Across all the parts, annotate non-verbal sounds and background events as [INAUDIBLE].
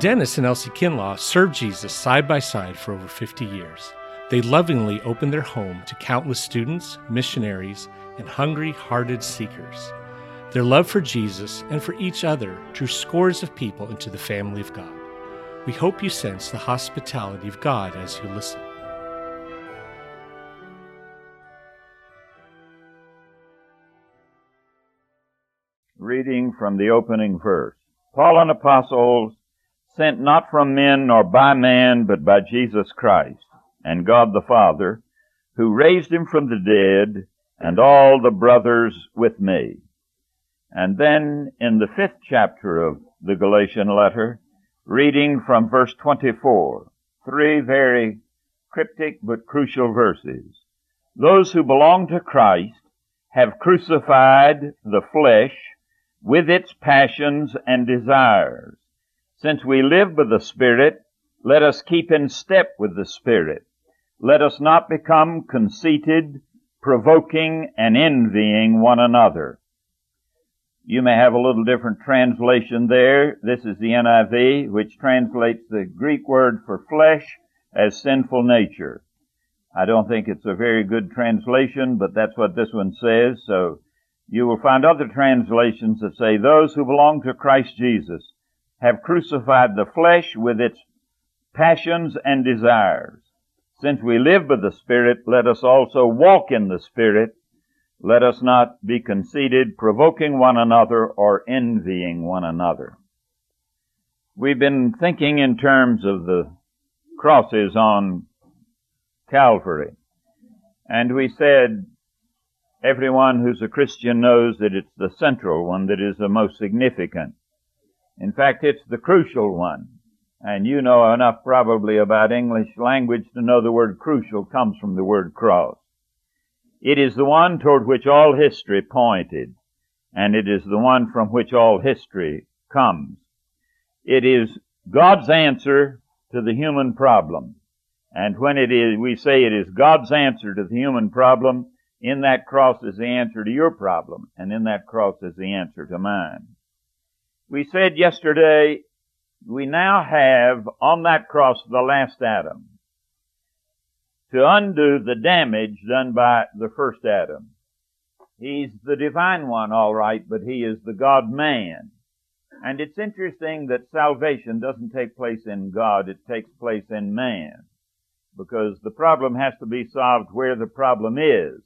Dennis and Elsie Kinlaw served Jesus side by side for over 50 years. They lovingly opened their home to countless students, missionaries, and hungry hearted seekers. Their love for Jesus and for each other drew scores of people into the family of God. We hope you sense the hospitality of God as you listen. Reading from the opening verse. Paul, an apostle, sent not from men nor by man, but by Jesus Christ and God the Father, who raised him from the dead, and all the brothers with me. And then in the fifth chapter of the Galatian letter, reading from verse 24, three very cryptic but crucial verses. Those who belong to Christ have crucified the flesh with its passions and desires. Since we live by the Spirit, let us keep in step with the Spirit. Let us not become conceited, provoking, and envying one another. You may have a little different translation there. This is the NIV, which translates the Greek word for flesh as sinful nature. I don't think it's a very good translation, but that's what this one says. So you will find other translations that say, those who belong to Christ Jesus have crucified the flesh with its passions and desires. Since we live by the Spirit, let us also walk in the Spirit. Let us not be conceited, provoking one another or envying one another. We've been thinking in terms of the crosses on Calvary. And we said everyone who's a Christian knows that it's the central one that is the most significant. In fact, it's the crucial one. And you know enough probably about English language to know the word crucial comes from the word cross. It is the one toward which all history pointed, and it is the one from which all history comes. It is God's answer to the human problem. And when it is, we say it is God's answer to the human problem, in that cross is the answer to your problem, and in that cross is the answer to mine. We said yesterday, we now have on that cross the last Adam to undo the damage done by the first Adam. He's the divine one, all right, but he is the God man. And it's interesting that salvation doesn't take place in God, it takes place in man. Because the problem has to be solved where the problem is.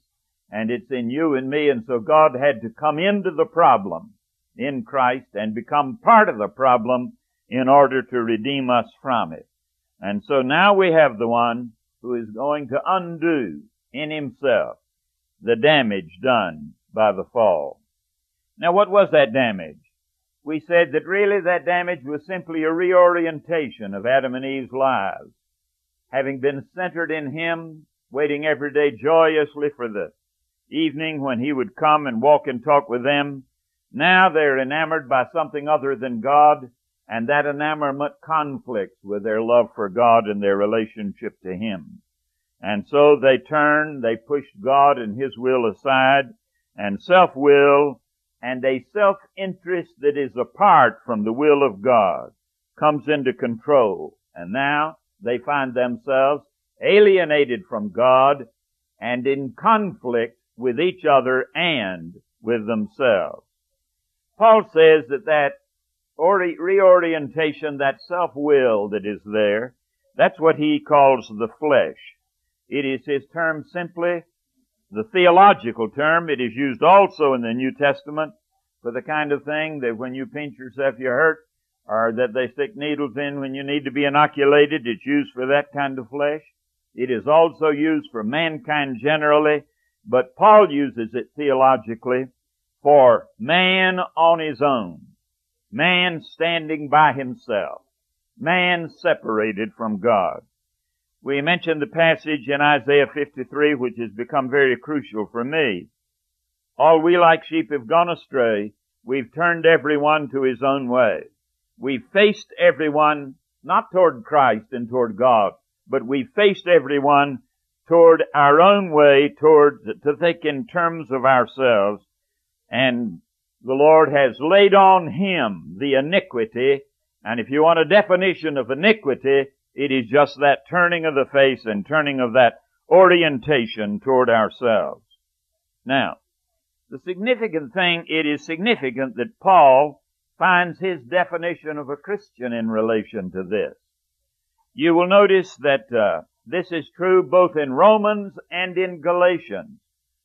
And it's in you and me, and so God had to come into the problem in Christ and become part of the problem in order to redeem us from it. And so now we have the one who is going to undo in himself the damage done by the fall. Now what was that damage? We said that really that damage was simply a reorientation of Adam and Eve's lives. Having been centered in Him, waiting every day joyously for the evening when He would come and walk and talk with them, now they're enamored by something other than God, and that enamorment conflicts with their love for God and their relationship to Him. And so they turn, they push God and His will aside, and self-will, and a self-interest that is apart from the will of God comes into control. And now they find themselves alienated from God and in conflict with each other and with themselves. Paul says that that reorientation, that self-will that is there, that's what he calls the flesh. It is his term simply, the theological term. It is used also in the New Testament for the kind of thing that when you pinch yourself you hurt, or that they stick needles in when you need to be inoculated. It's used for that kind of flesh. It is also used for mankind generally, but Paul uses it theologically for man on his own, man standing by himself, man separated from God. We mentioned the passage in Isaiah 53, which has become very crucial for me. All we like sheep have gone astray. We've turned everyone to his own way. We've faced everyone not toward Christ and toward God, but we've faced everyone toward our own way, toward to think in terms of ourselves and the Lord has laid on him the iniquity And if you want a definition of iniquity, it is just that turning of the face and turning of that orientation toward ourselves. Now, the significant thing, it is significant that Paul finds his definition of a Christian in relation to this. You will notice that uh, this is true both in Romans and in Galatians.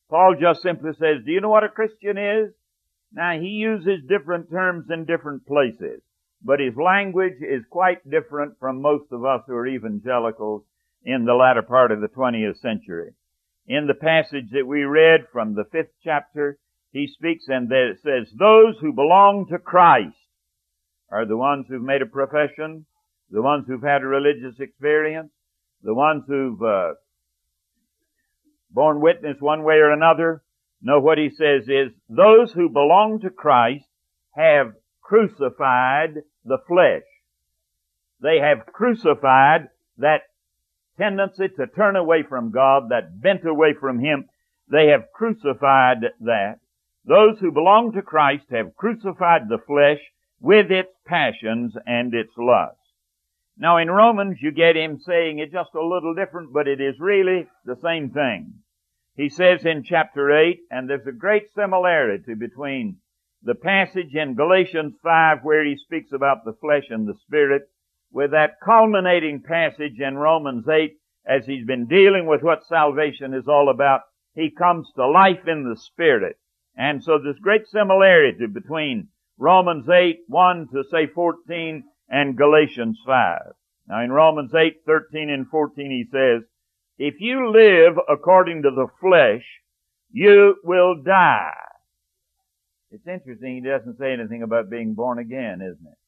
Paul just simply says, do you know what a Christian is? Now he uses different terms in different places, but his language is quite different from most of us who are evangelicals in the latter part of the 20th century. In the passage that we read from the fifth chapter, he speaks and it says, those who belong to Christ are the ones who've made a profession, the ones who've had a religious experience, the ones who've uh, borne witness one way or another. No, what he says is, those who belong to Christ have crucified the flesh. They have crucified that tendency to turn away from God, that bent away from Him. They have crucified that. Those who belong to Christ have crucified the flesh with its passions and its lusts. Now in Romans you get him saying it just a little different, but it is really the same thing. He says in chapter 8, and there's a great similarity between the passage in Galatians 5 where he speaks about the flesh and the spirit with that culminating passage in Romans 8 as he's been dealing with what salvation is all about. He comes to life in the spirit. And so there's great similarity between Romans 8, 1 to say 14 and Galatians 5. Now in Romans 8, 13 and 14 he says, if you live according to the flesh, you will die. It's interesting he doesn't say anything about being born again, isn't it?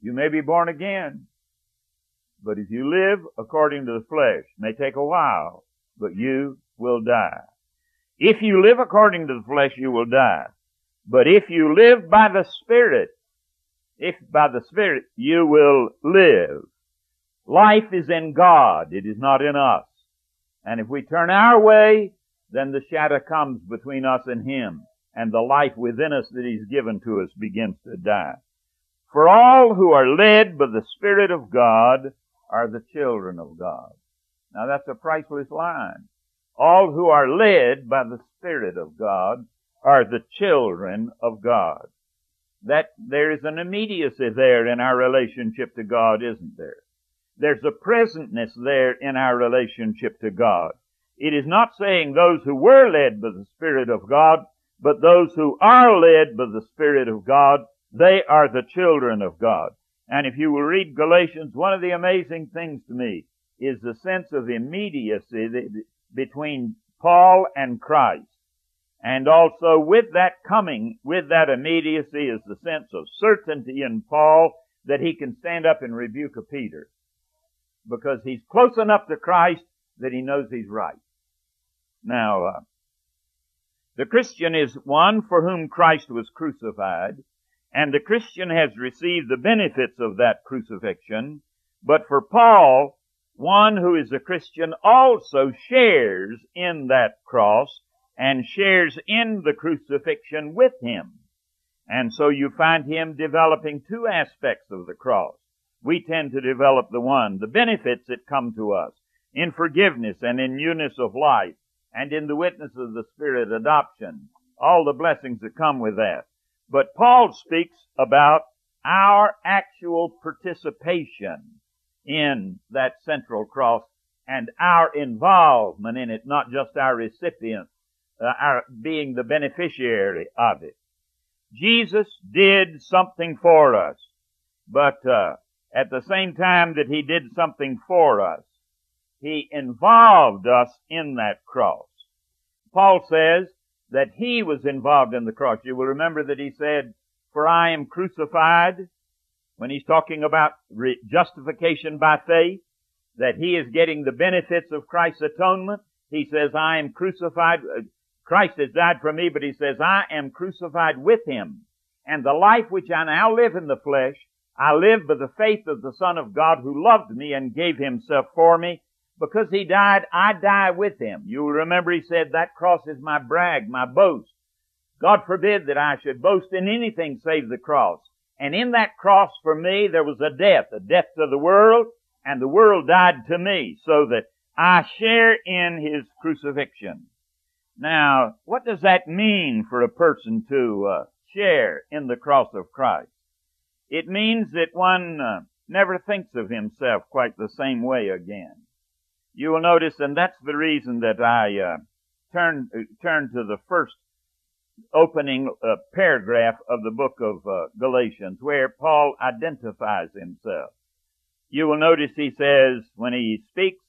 You may be born again, but if you live according to the flesh, it may take a while, but you will die. If you live according to the flesh, you will die. But if you live by the Spirit, if by the Spirit, you will live. Life is in God. It is not in us. And if we turn our way, then the shadow comes between us and Him, and the life within us that He's given to us begins to die. For all who are led by the Spirit of God are the children of God. Now that's a priceless line. All who are led by the Spirit of God are the children of God that there is an immediacy there in our relationship to God, isn't there? There's a presentness there in our relationship to God. It is not saying those who were led by the Spirit of God, but those who are led by the Spirit of God, they are the children of God. And if you will read Galatians, one of the amazing things to me is the sense of immediacy between Paul and Christ. And also with that coming, with that immediacy is the sense of certainty in Paul that he can stand up and rebuke a Peter. Because he's close enough to Christ that he knows he's right. Now, uh, the Christian is one for whom Christ was crucified, and the Christian has received the benefits of that crucifixion, but for Paul, one who is a Christian also shares in that cross and shares in the crucifixion with him. And so you find him developing two aspects of the cross. We tend to develop the one, the benefits that come to us in forgiveness and in newness of life and in the witness of the Spirit adoption, all the blessings that come with that. But Paul speaks about our actual participation in that central cross and our involvement in it, not just our recipient uh, our being the beneficiary of it. Jesus did something for us, but uh, at the same time that he did something for us, he involved us in that cross. Paul says that he was involved in the cross. You will remember that he said, for I am crucified, when he's talking about re- justification by faith, that he is getting the benefits of Christ's atonement. He says, I am crucified, uh, Christ has died for me, but he says, I am crucified with him. And the life which I now live in the flesh, I live by the faith of the Son of God who loved me and gave himself for me. Because he died, I die with him. You'll remember he said, that cross is my brag, my boast. God forbid that I should boast in anything save the cross. And in that cross for me, there was a death, a death to the world, and the world died to me, so that I share in his crucifixion. Now, what does that mean for a person to uh, share in the cross of Christ? It means that one uh, never thinks of himself quite the same way again. You will notice, and that's the reason that I uh, turn uh, turn to the first opening uh, paragraph of the book of uh, Galatians, where Paul identifies himself. You will notice he says when he speaks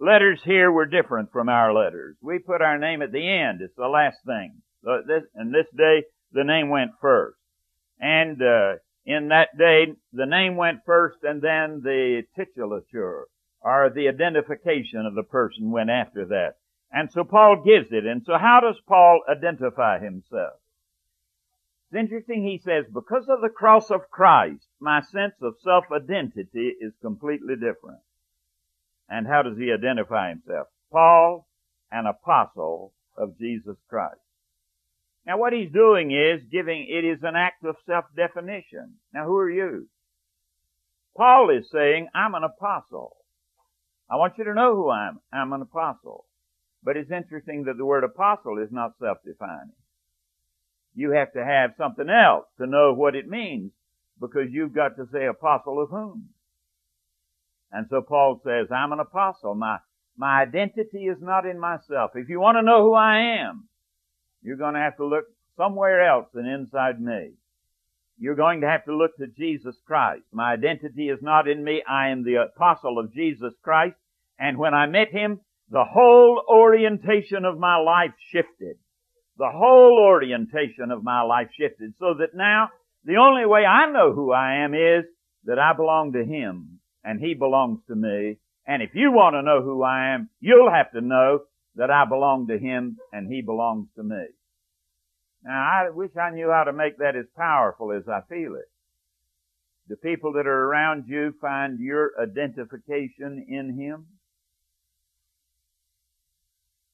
Letters here were different from our letters. We put our name at the end. It's the last thing. So this, and this day, the name went first. And uh, in that day, the name went first, and then the titulature, or the identification of the person, went after that. And so Paul gives it. And so how does Paul identify himself? It's interesting. He says, because of the cross of Christ, my sense of self-identity is completely different. And how does he identify himself? Paul, an apostle of Jesus Christ. Now what he's doing is giving, it is an act of self-definition. Now who are you? Paul is saying, I'm an apostle. I want you to know who I am. I'm an apostle. But it's interesting that the word apostle is not self-defining. You have to have something else to know what it means because you've got to say apostle of whom? And so Paul says, I'm an apostle. My, my identity is not in myself. If you want to know who I am, you're going to have to look somewhere else than inside me. You're going to have to look to Jesus Christ. My identity is not in me. I am the apostle of Jesus Christ. And when I met him, the whole orientation of my life shifted. The whole orientation of my life shifted so that now the only way I know who I am is that I belong to him and he belongs to me. And if you want to know who I am, you'll have to know that I belong to him and he belongs to me. Now, I wish I knew how to make that as powerful as I feel it. The people that are around you find your identification in him.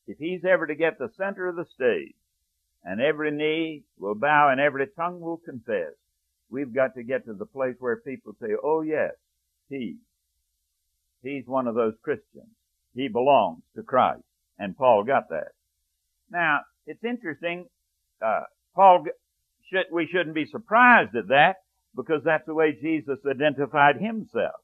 If he's ever to get the center of the stage, and every knee will bow and every tongue will confess, we've got to get to the place where people say, oh yes, he. He's one of those Christians. He belongs to Christ. And Paul got that. Now, it's interesting, uh, Paul, should, we shouldn't be surprised at that because that's the way Jesus identified himself.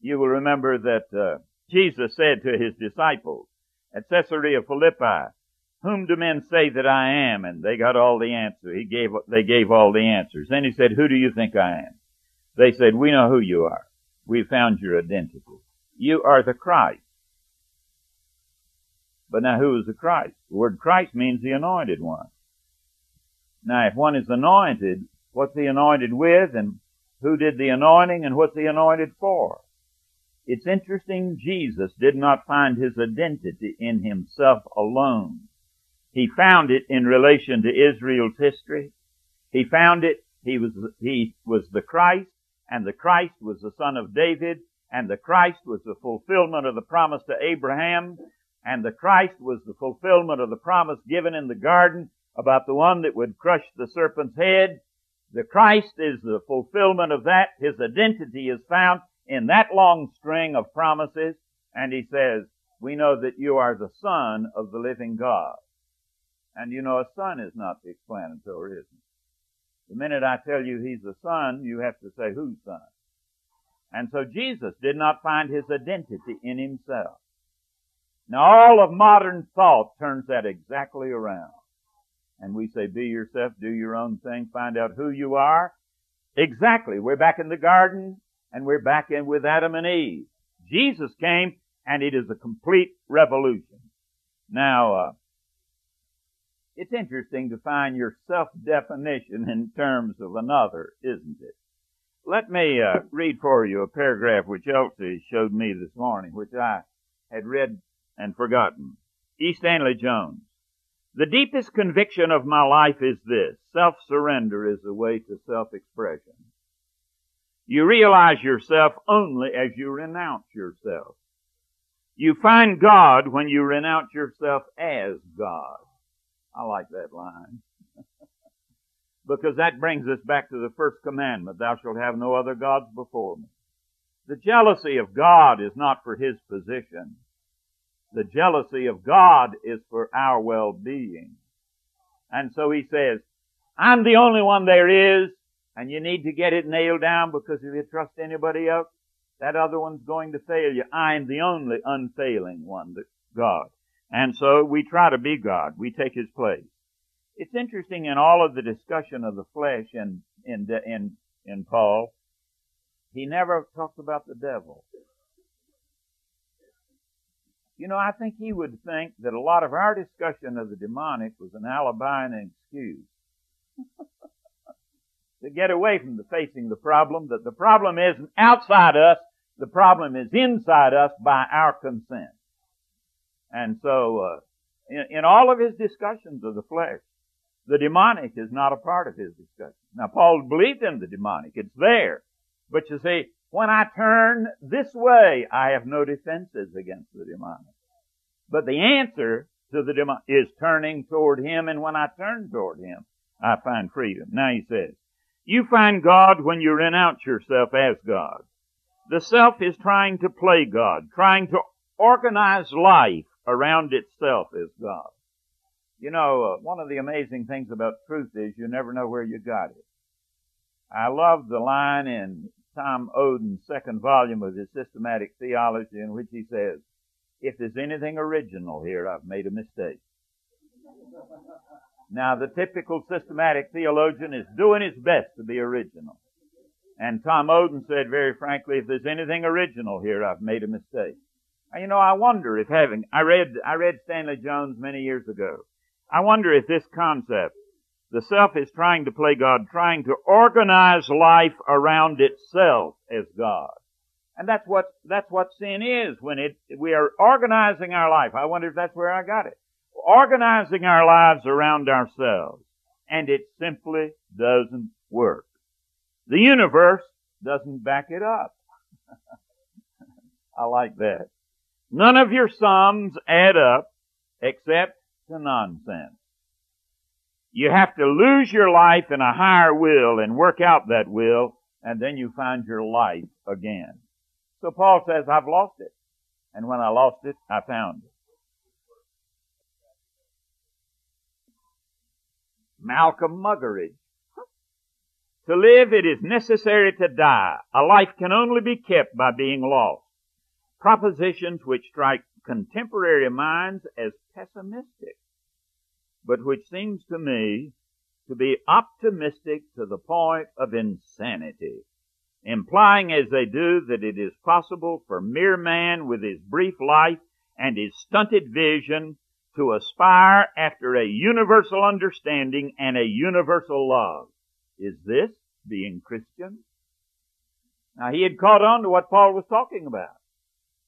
You will remember that uh, Jesus said to his disciples at Caesarea Philippi, whom do men say that I am? And they got all the answer. He gave, they gave all the answers. Then he said, who do you think I am? They said, we know who you are. We found your identity. You are the Christ. But now who is the Christ? The word Christ means the anointed one. Now if one is anointed, what's he anointed with and who did the anointing and what's he anointed for? It's interesting Jesus did not find his identity in himself alone. He found it in relation to Israel's history. He found it, he was, he was the Christ and the Christ was the son of David, and the Christ was the fulfillment of the promise to Abraham, and the Christ was the fulfillment of the promise given in the garden about the one that would crush the serpent's head. The Christ is the fulfillment of that. His identity is found in that long string of promises, and he says, we know that you are the son of the living God. And you know, a son is not the explanatory, isn't it? The minute I tell you he's the son, you have to say whose son. And so Jesus did not find his identity in himself. Now all of modern thought turns that exactly around. And we say, be yourself, do your own thing, find out who you are. Exactly. We're back in the garden and we're back in with Adam and Eve. Jesus came and it is a complete revolution. Now, uh, it's interesting to find your self-definition in terms of another, isn't it? Let me uh, read for you a paragraph which Elsie showed me this morning, which I had read and forgotten. E. Stanley Jones. The deepest conviction of my life is this. Self-surrender is the way to self-expression. You realize yourself only as you renounce yourself. You find God when you renounce yourself as God. I like that line. [LAUGHS] because that brings us back to the first commandment, thou shalt have no other gods before me. The jealousy of God is not for His position. The jealousy of God is for our well-being. And so He says, I'm the only one there is, and you need to get it nailed down because if you trust anybody else, that other one's going to fail you. I'm the only unfailing one, God. And so we try to be God. We take His place. It's interesting in all of the discussion of the flesh in, in, in, in Paul, he never talks about the devil. You know, I think he would think that a lot of our discussion of the demonic was an alibi and an excuse. [LAUGHS] to get away from the facing the problem, that the problem isn't outside us, the problem is inside us by our consent. And so, uh, in, in all of his discussions of the flesh, the demonic is not a part of his discussion. Now, Paul believed in the demonic. It's there. But you see, when I turn this way, I have no defenses against the demonic. But the answer to the demonic is turning toward him, and when I turn toward him, I find freedom. Now he says, you find God when you renounce yourself as God. The self is trying to play God, trying to organize life around itself as God. You know, uh, one of the amazing things about truth is you never know where you got it. I love the line in Tom Oden's second volume of his systematic theology in which he says, if there's anything original here, I've made a mistake. Now, the typical systematic theologian is doing his best to be original. And Tom Oden said very frankly, if there's anything original here, I've made a mistake. You know, I wonder if having, I read, I read Stanley Jones many years ago. I wonder if this concept, the self is trying to play God, trying to organize life around itself as God. And that's what, that's what sin is when it, we are organizing our life. I wonder if that's where I got it. Organizing our lives around ourselves. And it simply doesn't work. The universe doesn't back it up. [LAUGHS] I like that. None of your sums add up except to nonsense. You have to lose your life in a higher will and work out that will, and then you find your life again. So Paul says, I've lost it. And when I lost it, I found it. Malcolm Muggeridge. To live, it is necessary to die. A life can only be kept by being lost. Propositions which strike contemporary minds as pessimistic, but which seems to me to be optimistic to the point of insanity implying as they do that it is possible for mere man with his brief life and his stunted vision to aspire after a universal understanding and a universal love. Is this being Christian? Now he had caught on to what Paul was talking about.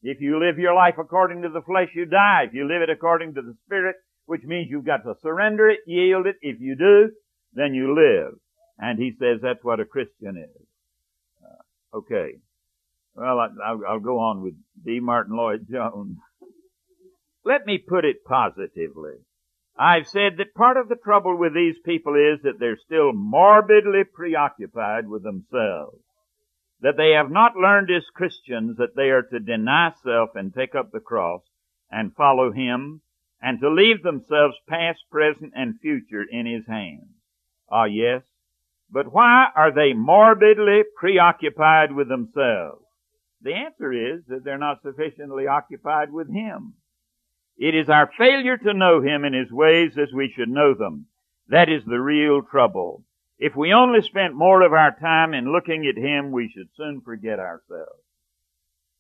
If you live your life according to the flesh, you die. If you live it according to the Spirit, which means you've got to surrender it, yield it. If you do, then you live. And he says that's what a Christian is. Uh, okay. Well, I, will go on with D. Martyn Lloyd-Jones. Let me put it positively. I've said that part of the trouble with these people is that they're still morbidly preoccupied with themselves. That they have not learned as Christians that they are to deny self and take up the cross and follow Him and to leave themselves past, present, and future in His hands. Ah, yes, but why are they morbidly preoccupied with themselves? The answer is that they're not sufficiently occupied with Him. It is our failure to know Him and His ways as we should know them. That is the real trouble. If we only spent more of our time in looking at Him, we should soon forget ourselves.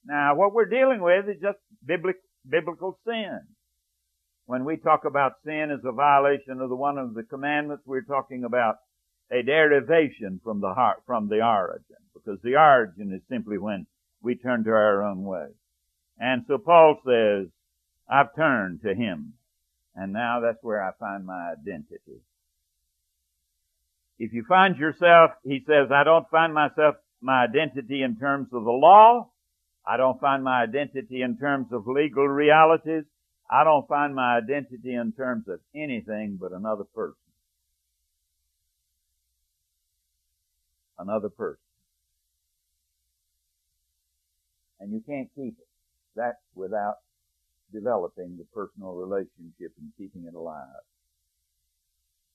Now, what we're dealing with is just biblical sin. When we talk about sin as a violation of the one of the commandments, we're talking about a derivation from the heart, from the origin, because the origin is simply when we turn to our own way. And so Paul says, I've turned to him, and now that's where I find my identity. If you find yourself, he says, I don't find myself, my identity in terms of the law, I don't find my identity in terms of legal realities. I don't find my identity in terms of anything but another person. Another person. And you can't keep it. That's without developing the personal relationship and keeping it alive.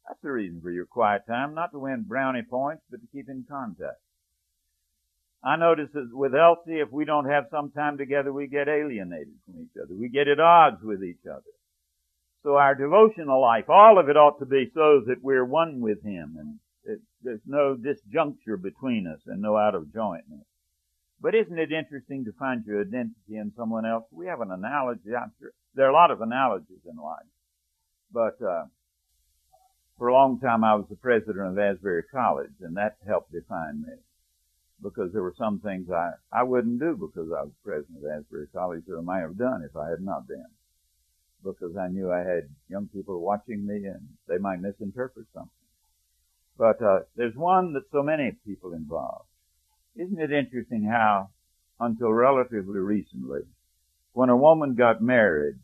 That's the reason for your quiet time, not to win brownie points, but to keep in contact. I notice that with Elsie, if we don't have some time together, we get alienated from each other. We get at odds with each other. So our devotional life, all of it ought to be so that we're one with Him and it, there's no disjuncture between us and no out of jointness. But isn't it interesting to find your identity in someone else? We have an analogy. I'm sure there are a lot of analogies in life, but uh, for a long time I was the president of Asbury College, and that helped define me because there were some things I, I wouldn't do because I was president of Asbury College that I might have done if I had not been. Because I knew I had young people watching me and they might misinterpret something. But uh, there's one that so many people involved. Isn't it interesting how, until relatively recently, when a woman got married,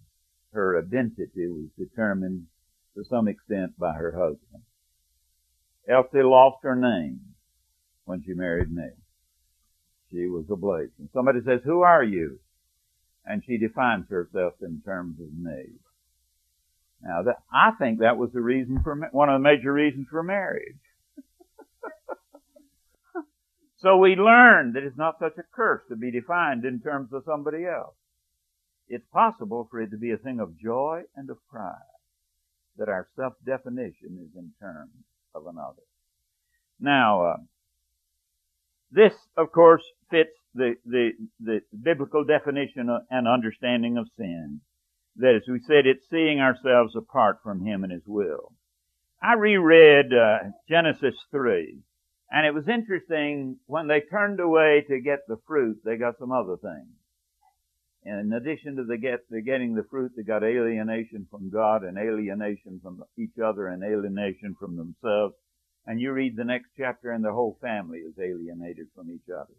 her identity was determined to some extent by her husband. Elsie lost her name when she married me. She was a. And somebody says, who are you? And she defines herself in terms of me. Now that, I think that was the reason for, one of the major reasons for marriage. So we learn that it's not such a curse to be defined in terms of somebody else. It's possible for it to be a thing of joy and of pride that our self-definition is in terms of another. Now, uh, this, of course, fits the, the, the biblical definition and understanding of sin. That, as we said, it's seeing ourselves apart from Him and His will. I reread uh, Genesis 3, and it was interesting when they turned away to get the fruit, they got some other things. In addition to the get the getting the fruit, they got alienation from God and alienation from each other and alienation from themselves. And you read the next chapter and the whole family is alienated from each other.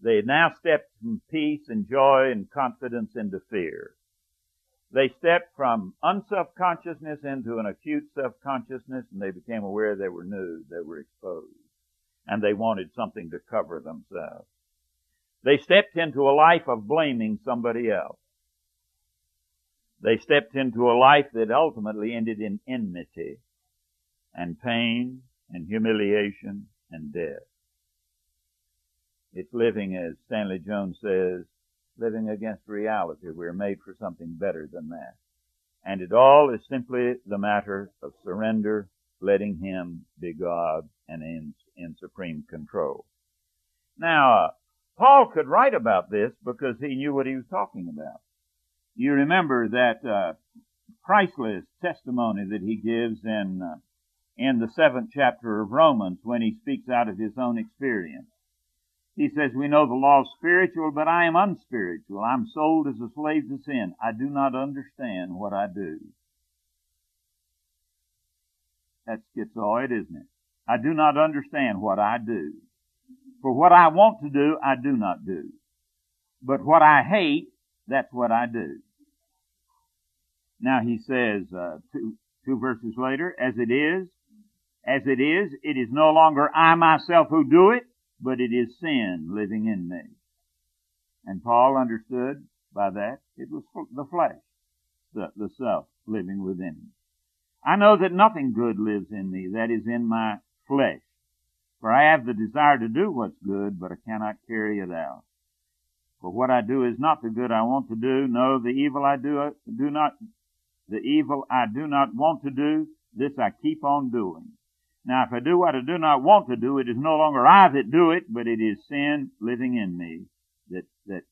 They now stepped from peace and joy and confidence into fear. They stepped from unself-consciousness into an acute self-consciousness and they became aware they were nude, they were exposed, and they wanted something to cover themselves. They stepped into a life of blaming somebody else. They stepped into a life that ultimately ended in enmity and pain and humiliation and death. It's living, as Stanley Jones says, living against reality. We're made for something better than that. And it all is simply the matter of surrender, letting Him be God and in, in supreme control. Now, Paul could write about this because he knew what he was talking about. You remember that uh, priceless testimony that he gives in uh, in the seventh chapter of Romans when he speaks out of his own experience. He says, We know the law is spiritual, but I am unspiritual. I'm sold as a slave to sin. I do not understand what I do. That's schizoid, isn't it? I do not understand what I do. For what I want to do, I do not do. But what I hate, that's what I do. Now he says, uh, two, two verses later, as it is, as it is, it is no longer I myself who do it, but it is sin living in me. And Paul understood by that it was the flesh, the, the self living within me. I know that nothing good lives in me, that is in my flesh. For I have the desire to do what's good, but I cannot carry it out. For what I do is not the good I want to do. No, the evil I do, uh, do not, the evil I do not want to do, this I keep on doing. Now, if I do what I do not want to do, it is no longer I that do it, but it is sin living in me that, that,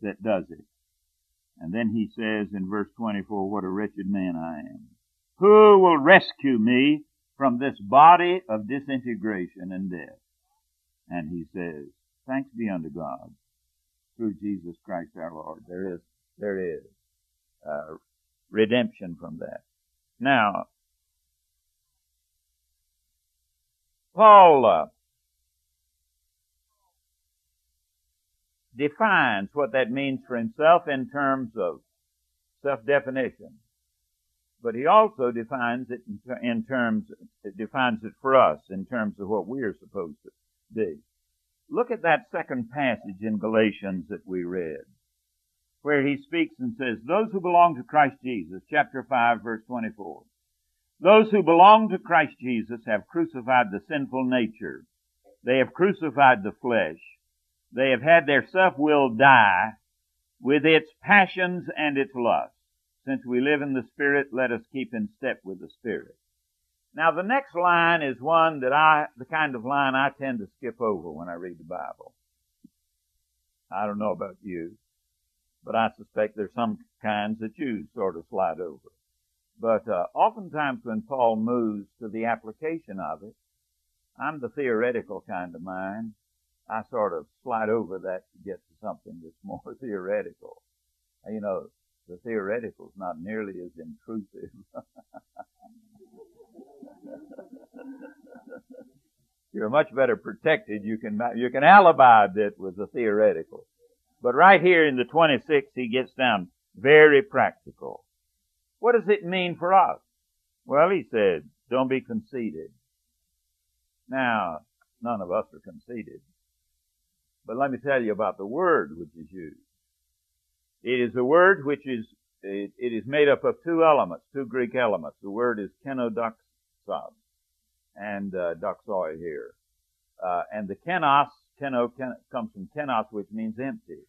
that does it. And then he says in verse 24, what a wretched man I am. Who will rescue me from this body of disintegration and death? And he says, thanks be unto God through Jesus Christ our Lord. There is, there is, uh, redemption from that. Now, Paul, defines what that means for himself in terms of self-definition. But he also defines it in terms, it defines it for us in terms of what we are supposed to be. Look at that second passage in Galatians that we read, where he speaks and says, those who belong to Christ Jesus, chapter 5, verse 24. Those who belong to Christ Jesus have crucified the sinful nature. They have crucified the flesh. They have had their self-will die with its passions and its lusts. Since we live in the Spirit, let us keep in step with the Spirit. Now the next line is one that I, the kind of line I tend to skip over when I read the Bible. I don't know about you, but I suspect there's some kinds that you sort of slide over. But uh, oftentimes when Paul moves to the application of it, I'm the theoretical kind of mind. I sort of slide over that to get to something that's [LAUGHS] more theoretical. You know, the theoretical is not nearly as intrusive. [LAUGHS] You're much better protected. You can you can alibi that with the theoretical. But right here in the 26, he gets down very practical. What does it mean for us? Well, he said, don't be conceited. Now, none of us are conceited. But let me tell you about the word which is used. It is a word which is, it, it is made up of two elements, two Greek elements. The word is kenodoxos and uh, doxoi here. Uh, and the kenos, keno, ken, comes from kenos, which means empty.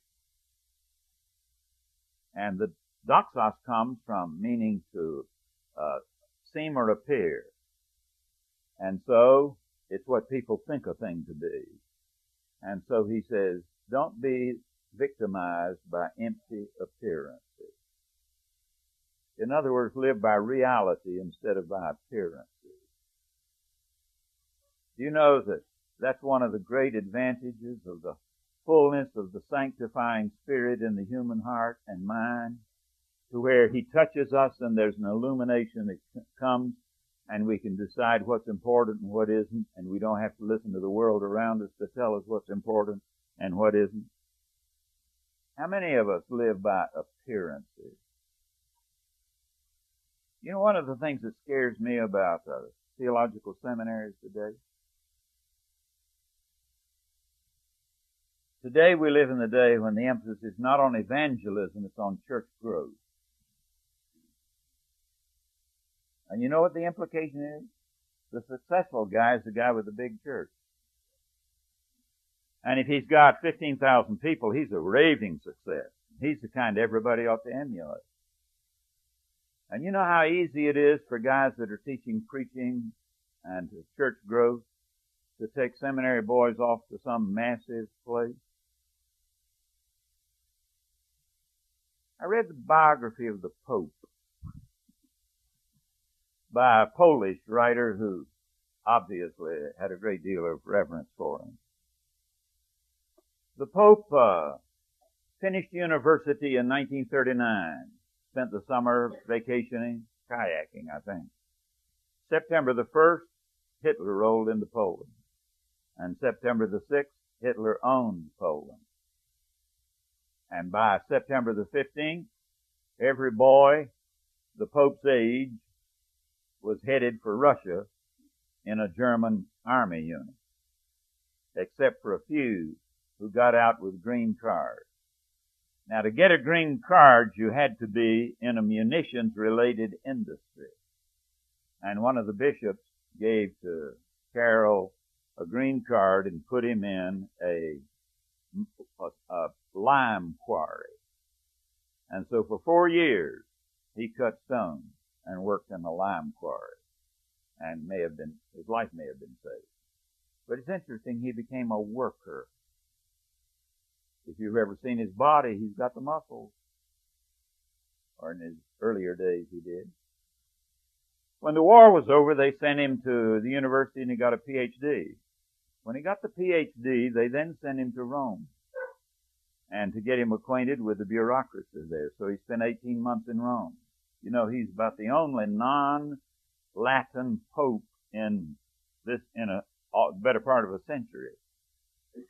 And the doxos comes from meaning to uh, seem or appear. And so it's what people think a thing to be. And so he says, don't be victimized by empty appearances. In other words, live by reality instead of by appearances. Do you know that that's one of the great advantages of the fullness of the sanctifying spirit in the human heart and mind? To where he touches us and there's an illumination that comes and we can decide what's important and what isn't, and we don't have to listen to the world around us to tell us what's important and what isn't. How many of us live by appearances? You know, one of the things that scares me about uh, theological seminaries today Today we live in the day when the emphasis is not on evangelism, it's on church growth. And you know what the implication is? The successful guy is the guy with the big church. And if he's got 15,000 people, he's a raving success. He's the kind everybody ought to emulate. And you know how easy it is for guys that are teaching preaching and church growth to take seminary boys off to some massive place? I read the biography of the Pope by a Polish writer who obviously had a great deal of reverence for him. The Pope uh, finished university in 1939, spent the summer vacationing, kayaking, I think. September the 1st, Hitler rolled into Poland. And September the 6th, Hitler owned Poland. And by September the 15th, every boy the Pope's age was headed for Russia in a German army unit, except for a few who got out with green cards. Now to get a green card, you had to be in a munitions related industry. And one of the bishops gave to Karol a green card and put him in a, a, a lime quarry. And so for four years, he cut stone and worked in the lime quarry may have been, his life may have been saved. But it's interesting, he became a worker. If you've ever seen his body, he's got the muscles. Or in his earlier days, he did. When the war was over, they sent him to the university and he got a PhD. When he got the PhD, they then sent him to Rome and to get him acquainted with the bureaucracy there. So he spent 18 months in Rome. You know, he's about the only non-Latin pope in this, in a uh, better part of a century.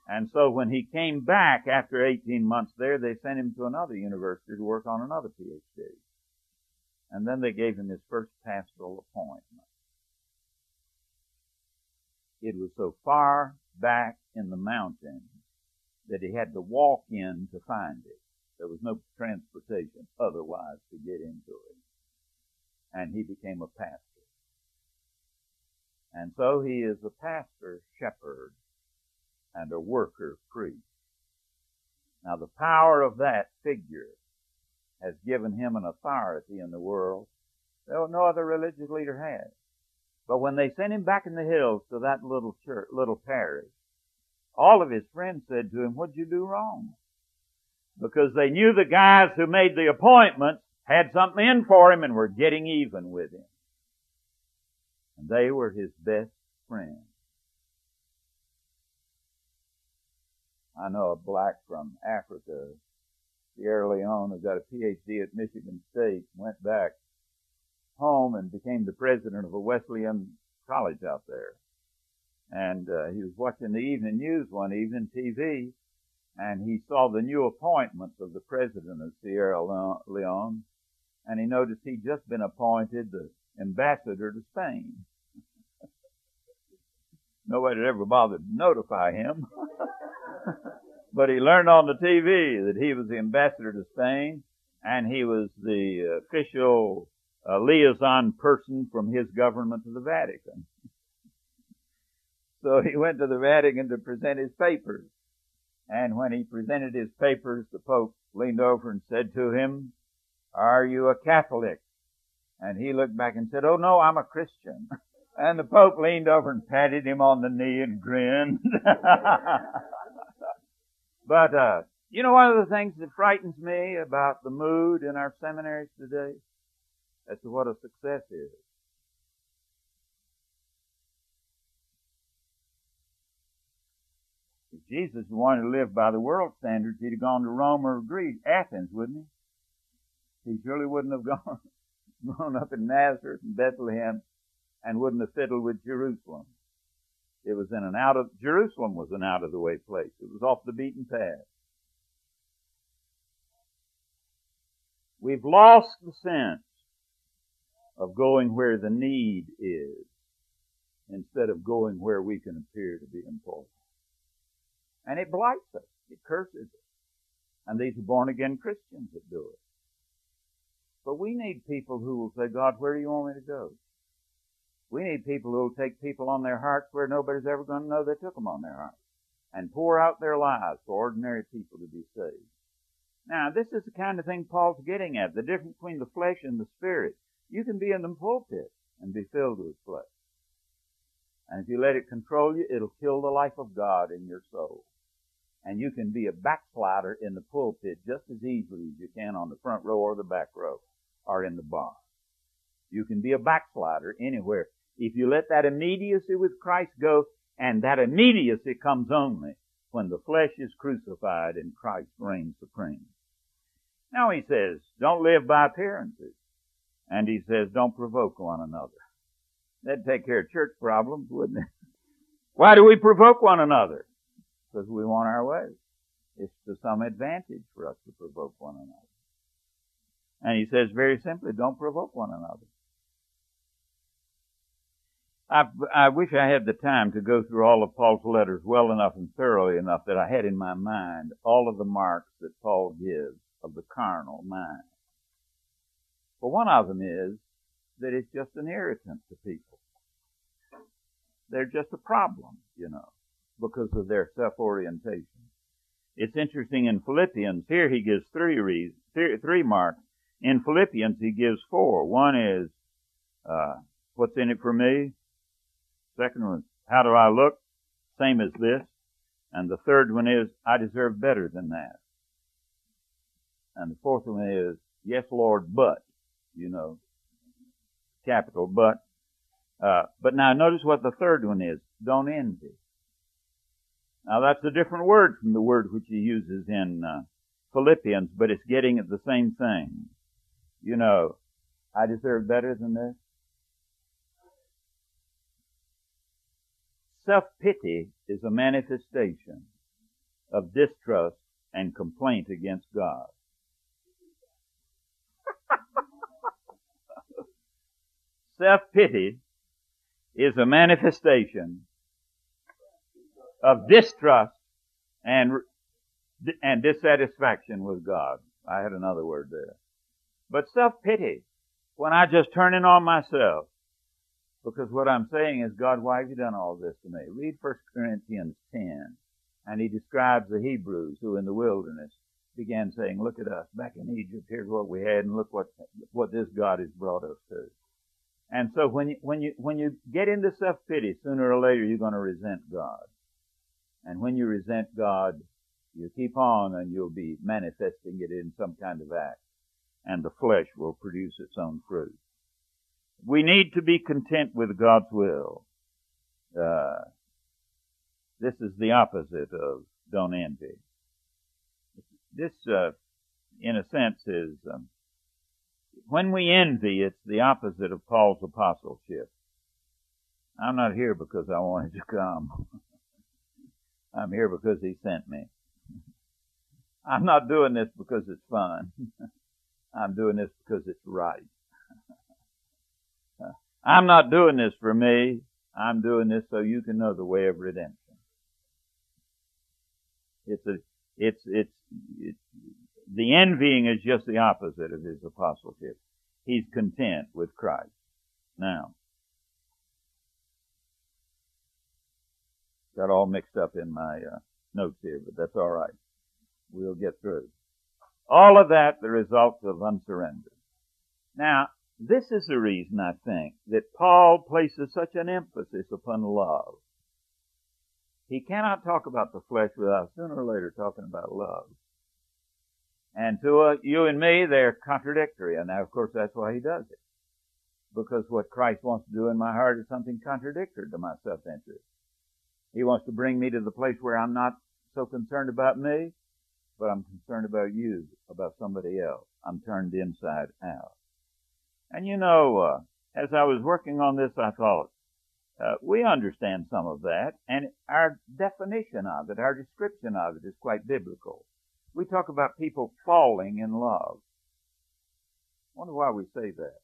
And so when he came back after 18 months there, they sent him to another university to work on another PhD. And then they gave him his first pastoral appointment. It was so far back in the mountains that he had to walk in to find it. There was no transportation otherwise to get into it. And he became a pastor. And so he is a pastor, shepherd, and a worker priest. Now the power of that figure has given him an authority in the world that no other religious leader has. But when they sent him back in the hills to that little church, little parish, all of his friends said to him, what'd you do wrong? Because they knew the guys who made the appointments had something in for him and were getting even with him. And they were his best friends. I know a black from Africa, Sierra Leone, who got a PhD at Michigan State, went back home and became the president of a Wesleyan college out there. And uh, he was watching the evening news one evening, TV, and he saw the new appointments of the president of Sierra Leone, and he noticed he'd just been appointed the ambassador to Spain. [LAUGHS] Nobody had ever bothered to notify him. [LAUGHS] but he learned on the TV that he was the ambassador to Spain and he was the official uh, liaison person from his government to the Vatican. [LAUGHS] so he went to the Vatican to present his papers. And when he presented his papers, the Pope leaned over and said to him, Are you a Catholic? And he looked back and said, Oh no, I'm a Christian. [LAUGHS] And the Pope leaned over and patted him on the knee and grinned. [LAUGHS] but, uh, you know, one of the things that frightens me about the mood in our seminaries today as to what a success is. If Jesus wanted to live by the world standards, he'd have gone to Rome or Greece, Athens, wouldn't he? He surely wouldn't have gone, [LAUGHS] [LAUGHS] grown up in Nazareth and Bethlehem and wouldn't have fiddled with Jerusalem. It was in an out of, Jerusalem was an out of the way place. It was off the beaten path. We've lost the sense of going where the need is instead of going where we can appear to be important. And it blights us. It curses us. And these are born again Christians that do it. But we need people who will say, God, where do you want me to go? We need people who will take people on their hearts where nobody's ever going to know they took them on their hearts and pour out their lives for ordinary people to be saved. Now, this is the kind of thing Paul's getting at, the difference between the flesh and the spirit. You can be in the pulpit and be filled with flesh. And if you let it control you, it'll kill the life of God in your soul. And you can be a backslider in the pulpit just as easily as you can on the front row or the back row or in the bar. You can be a backslider anywhere if you let that immediacy with Christ go, and that immediacy comes only when the flesh is crucified and Christ reigns supreme. Now he says, don't live by appearances. And he says, don't provoke one another. That'd take care of church problems, wouldn't it? [LAUGHS] Why do we provoke one another? Because we want our way. It's to some advantage for us to provoke one another. And he says very simply, don't provoke one another. I, I wish I had the time to go through all of Paul's letters well enough and thoroughly enough that I had in my mind all of the marks that Paul gives of the carnal mind. But one of them is that it's just an irritant to people. They're just a problem, you know, because of their self-orientation. It's interesting in Philippians, here he gives three reasons, three, three marks. In Philippians, he gives four. One is, uh, what's in it for me? Second one, how do I look? Same as this. And the third one is, I deserve better than that. And the fourth one is, yes, Lord, but, you know, capital but. Uh, but now notice what the third one is. Don't envy. Now that's a different word from the word which he uses in uh, Philippians, but it's getting at the same thing. You know, I deserve better than this. Self-pity is a manifestation of distrust and complaint against God. [LAUGHS] Self-pity is a manifestation of distrust and, and dissatisfaction with God. I had another word there. But self-pity, when I just turn in on myself, because what I'm saying is, God, why have you done all this to me? Read 1 Corinthians 10, and he describes the Hebrews who in the wilderness began saying, look at us, back in Egypt, here's what we had, and look what, what this God has brought us to. And so when you, when you, when you get into self-pity, sooner or later you're going to resent God. And when you resent God, you keep on and you'll be manifesting it in some kind of act. And the flesh will produce its own fruit. We need to be content with God's will. Uh, this is the opposite of don't envy. This, uh, in a sense, is um, when we envy, it's the opposite of Paul's apostleship. I'm not here because I wanted to come. [LAUGHS] I'm here because he sent me. [LAUGHS] I'm not doing this because it's fun. [LAUGHS] I'm doing this because it's right. [LAUGHS] I'm not doing this for me. I'm doing this so you can know the way of redemption. It's a, it's, it's, it's, the envying is just the opposite of his apostleship. He's content with Christ. Now, got all mixed up in my uh, notes here, but that's all right. We'll get through. All of that the result of unsurrender. Now, this is the reason I think that Paul places such an emphasis upon love. He cannot talk about the flesh without sooner or later talking about love. And to uh, you and me, they're contradictory. And of course, that's why he does it. Because what Christ wants to do in my heart is something contradictory to my self-interest. He wants to bring me to the place where I'm not so concerned about me, but I'm concerned about you, about somebody else. I'm turned inside out. And you know, uh, as I was working on this, I thought, uh, we understand some of that, and our definition of it, our description of it is quite biblical. We talk about people falling in love. I wonder why we say that.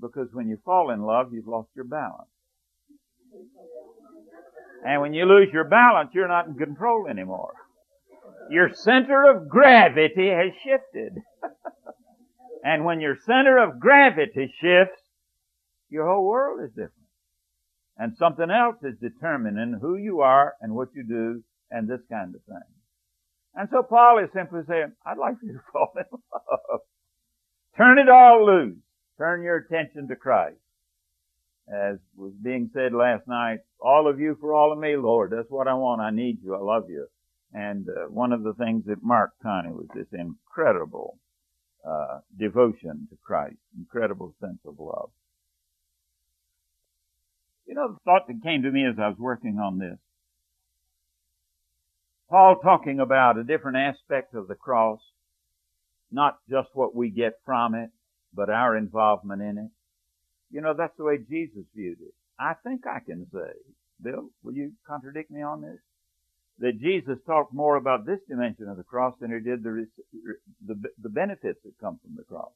Because when you fall in love, you've lost your balance. And when you lose your balance, you're not in control anymore. Your center of gravity has shifted. [LAUGHS] and when your center of gravity shifts, your whole world is different. And something else is determining who you are and what you do and this kind of thing. And so Paul is simply saying, I'd like you to [LAUGHS] fall in love. Turn it all loose. Turn your attention to Christ. As was being said last night, all of you for all of me, Lord. That's what I want. I need you. I love you. And uh, one of the things that marked Connie was this incredible uh, devotion to Christ, incredible sense of love. You know, the thought that came to me as I was working on this Paul talking about a different aspect of the cross, not just what we get from it, but our involvement in it. You know, that's the way Jesus viewed it. I think I can say, Bill, will you contradict me on this? That Jesus talked more about this dimension of the cross than he did the, the, the benefits that come from the cross.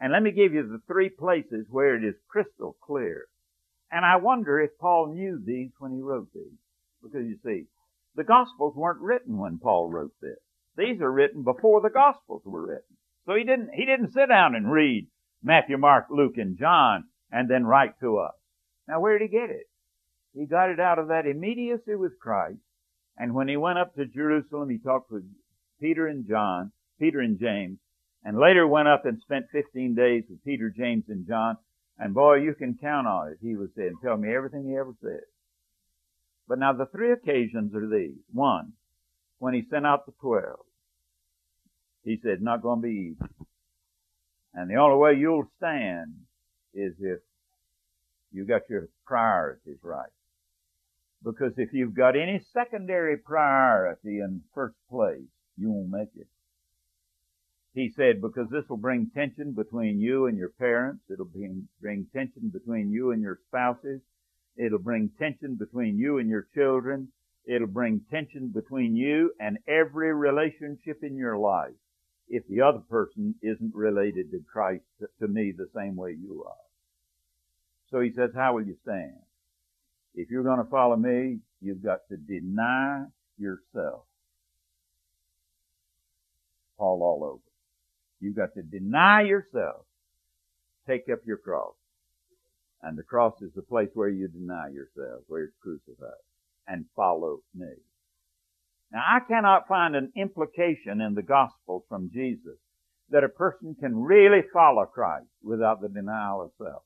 And let me give you the three places where it is crystal clear. And I wonder if Paul knew these when he wrote these. Because you see, the Gospels weren't written when Paul wrote this. These are written before the Gospels were written. So he didn't, he didn't sit down and read Matthew, Mark, Luke, and John and then write to us. Now where did he get it? He got it out of that immediacy with Christ. And when he went up to Jerusalem, he talked with Peter and John, Peter and James, and later went up and spent 15 days with Peter, James, and John. And boy, you can count on it. He was saying, tell me everything he ever said. But now the three occasions are these. One, when he sent out the twelve, he said, not going to be easy. And the only way you'll stand is if you got your priorities right. Because if you've got any secondary priority in first place, you won't make it. He said, because this will bring tension between you and your parents. It'll bring, tension between you and your spouses. It'll bring tension between you and your children. It'll bring tension between you and every relationship in your life if the other person isn't related to Christ to me the same way you are. So he says, how will you stand? If you're going to follow me, you've got to deny yourself. Paul all over. You've got to deny yourself. Take up your cross. And the cross is the place where you deny yourself, where you're crucified. And follow me. Now I cannot find an implication in the gospel from Jesus that a person can really follow Christ without the denial of self.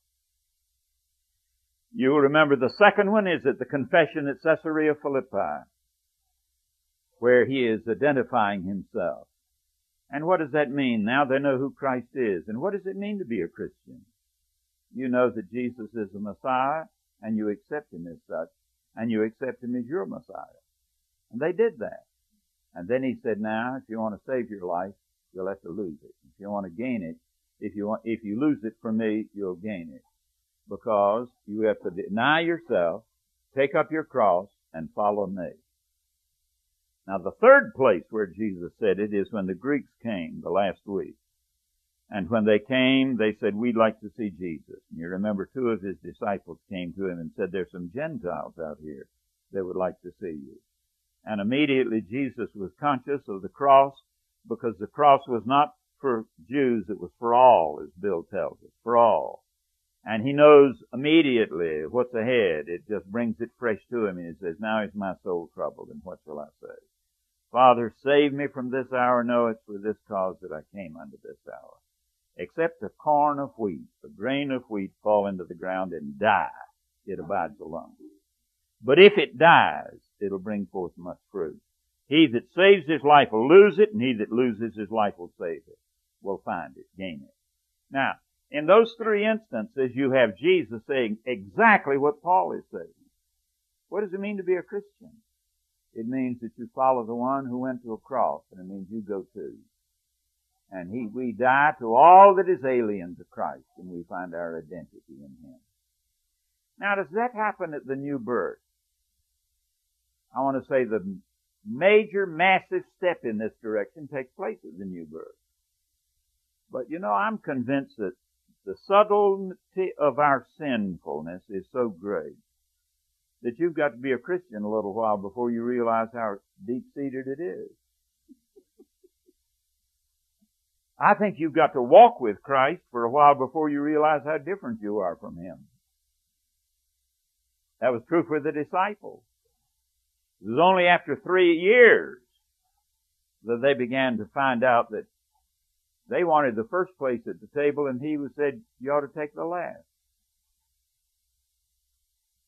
You'll remember the second one is at the confession at Caesarea Philippi, where he is identifying himself. And what does that mean? Now they know who Christ is. And what does it mean to be a Christian? You know that Jesus is the Messiah, and you accept Him as such, and you accept Him as your Messiah. And they did that. And then He said, now, if you want to save your life, you'll have to lose it. If you want to gain it, if you want, if you lose it for me, you'll gain it. Because you have to deny yourself, take up your cross, and follow me. Now the third place where Jesus said it is when the Greeks came the last week. And when they came, they said, we'd like to see Jesus. And you remember two of his disciples came to him and said, there's some Gentiles out here that would like to see you. And immediately Jesus was conscious of the cross because the cross was not for Jews, it was for all, as Bill tells us, for all. And he knows immediately what's ahead. It just brings it fresh to him and he says, now is my soul troubled and what shall I say? Father, save me from this hour. No, it's for this cause that I came unto this hour except a corn of wheat, a grain of wheat fall into the ground and die, it abides alone. But if it dies, it'll bring forth much fruit. He that saves his life will lose it, and he that loses his life will save it, will find it, gain it. Now, in those three instances, you have Jesus saying exactly what Paul is saying. What does it mean to be a Christian? It means that you follow the one who went to a cross, and it means you go too. And he, we die to all that is alien to Christ and we find our identity in Him. Now does that happen at the new birth? I want to say the major massive step in this direction takes place at the new birth. But you know, I'm convinced that the subtlety of our sinfulness is so great that you've got to be a Christian a little while before you realize how deep seated it is. I think you've got to walk with Christ for a while before you realize how different you are from Him. That was true for the disciples. It was only after three years that they began to find out that they wanted the first place at the table and he was said, you ought to take the last.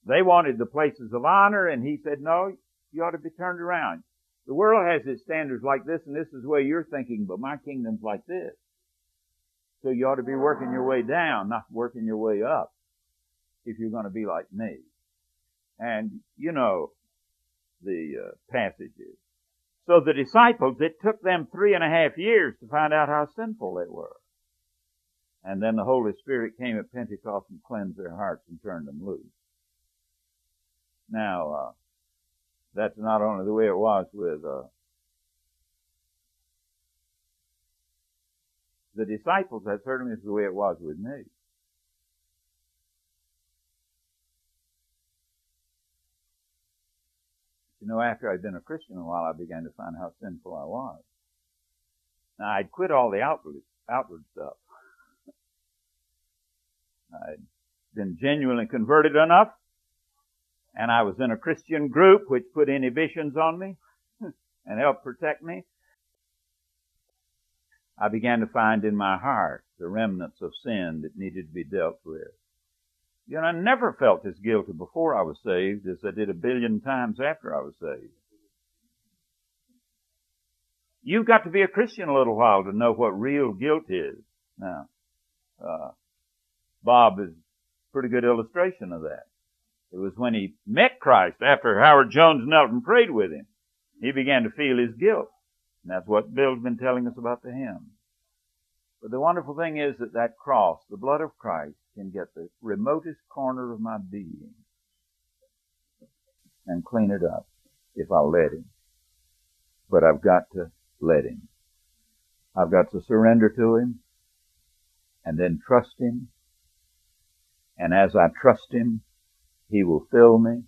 They wanted the places of honor and he said, no, you ought to be turned around. The world has its standards like this, and this is the way you're thinking, but my kingdom's like this. So you ought to be working your way down, not working your way up, if you're going to be like me. And you know the uh, passages. So the disciples, it took them three and a half years to find out how sinful they were. And then the Holy Spirit came at Pentecost and cleansed their hearts and turned them loose. Now, uh, that's not only the way it was with uh, the disciples, that certainly is the way it was with me. You know, after I'd been a Christian a while, I began to find how sinful I was. Now, I'd quit all the outward, outward stuff. I'd been genuinely converted enough and I was in a Christian group which put inhibitions on me [LAUGHS] and helped protect me. I began to find in my heart the remnants of sin that needed to be dealt with. You know, I never felt as guilty before I was saved as I did a billion times after I was saved. You've got to be a Christian a little while to know what real guilt is. Now, uh, Bob is a pretty good illustration of that. It was when he met Christ after Howard Jones knelt and prayed with him. He began to feel his guilt. And that's what Bill's been telling us about the hymn. But the wonderful thing is that that cross, the blood of Christ, can get the remotest corner of my being and clean it up. if I'll let Him. But I've got to let Him. I've got to surrender to Him and then trust Him. And as I trust Him, He will fill me.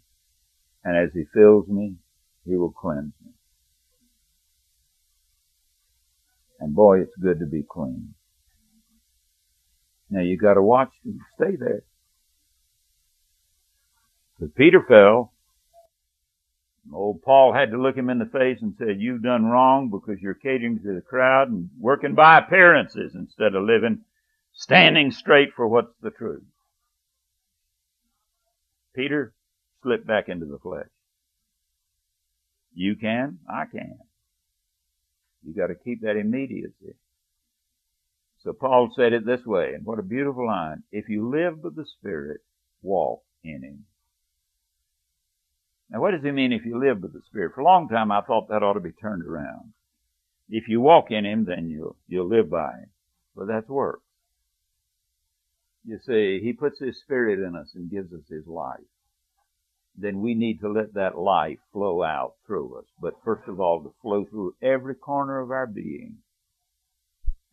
And as He fills me, He will cleanse me. And boy, it's good to be clean. Now you gotta watch and stay there. Because Peter fell. Old Paul had to look him in the face and said, you've done wrong because you're catering to the crowd and working by appearances instead of living, standing straight for what's the truth. Peter slipped back into the flesh. You can, I can. You gotta keep that immediacy. So Paul said it this way, and what a beautiful line. If you live by the Spirit, walk in Him. Now what does he mean if you live by the Spirit? For a long time I thought that ought to be turned around. If you walk in Him, then you'll, you'll live by Him. But that's work. You see, He puts His Spirit in us and gives us His life. Then we need to let that life flow out through us. But first of all, to flow through every corner of our being.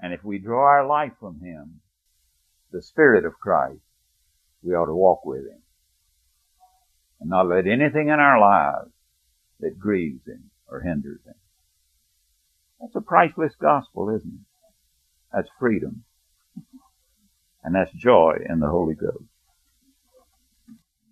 And if we draw our life from Him, the Spirit of Christ, we ought to walk with Him. And not let anything in our lives that grieves Him or hinders Him. That's a priceless gospel, isn't it? That's freedom. And that's joy in the Holy Ghost.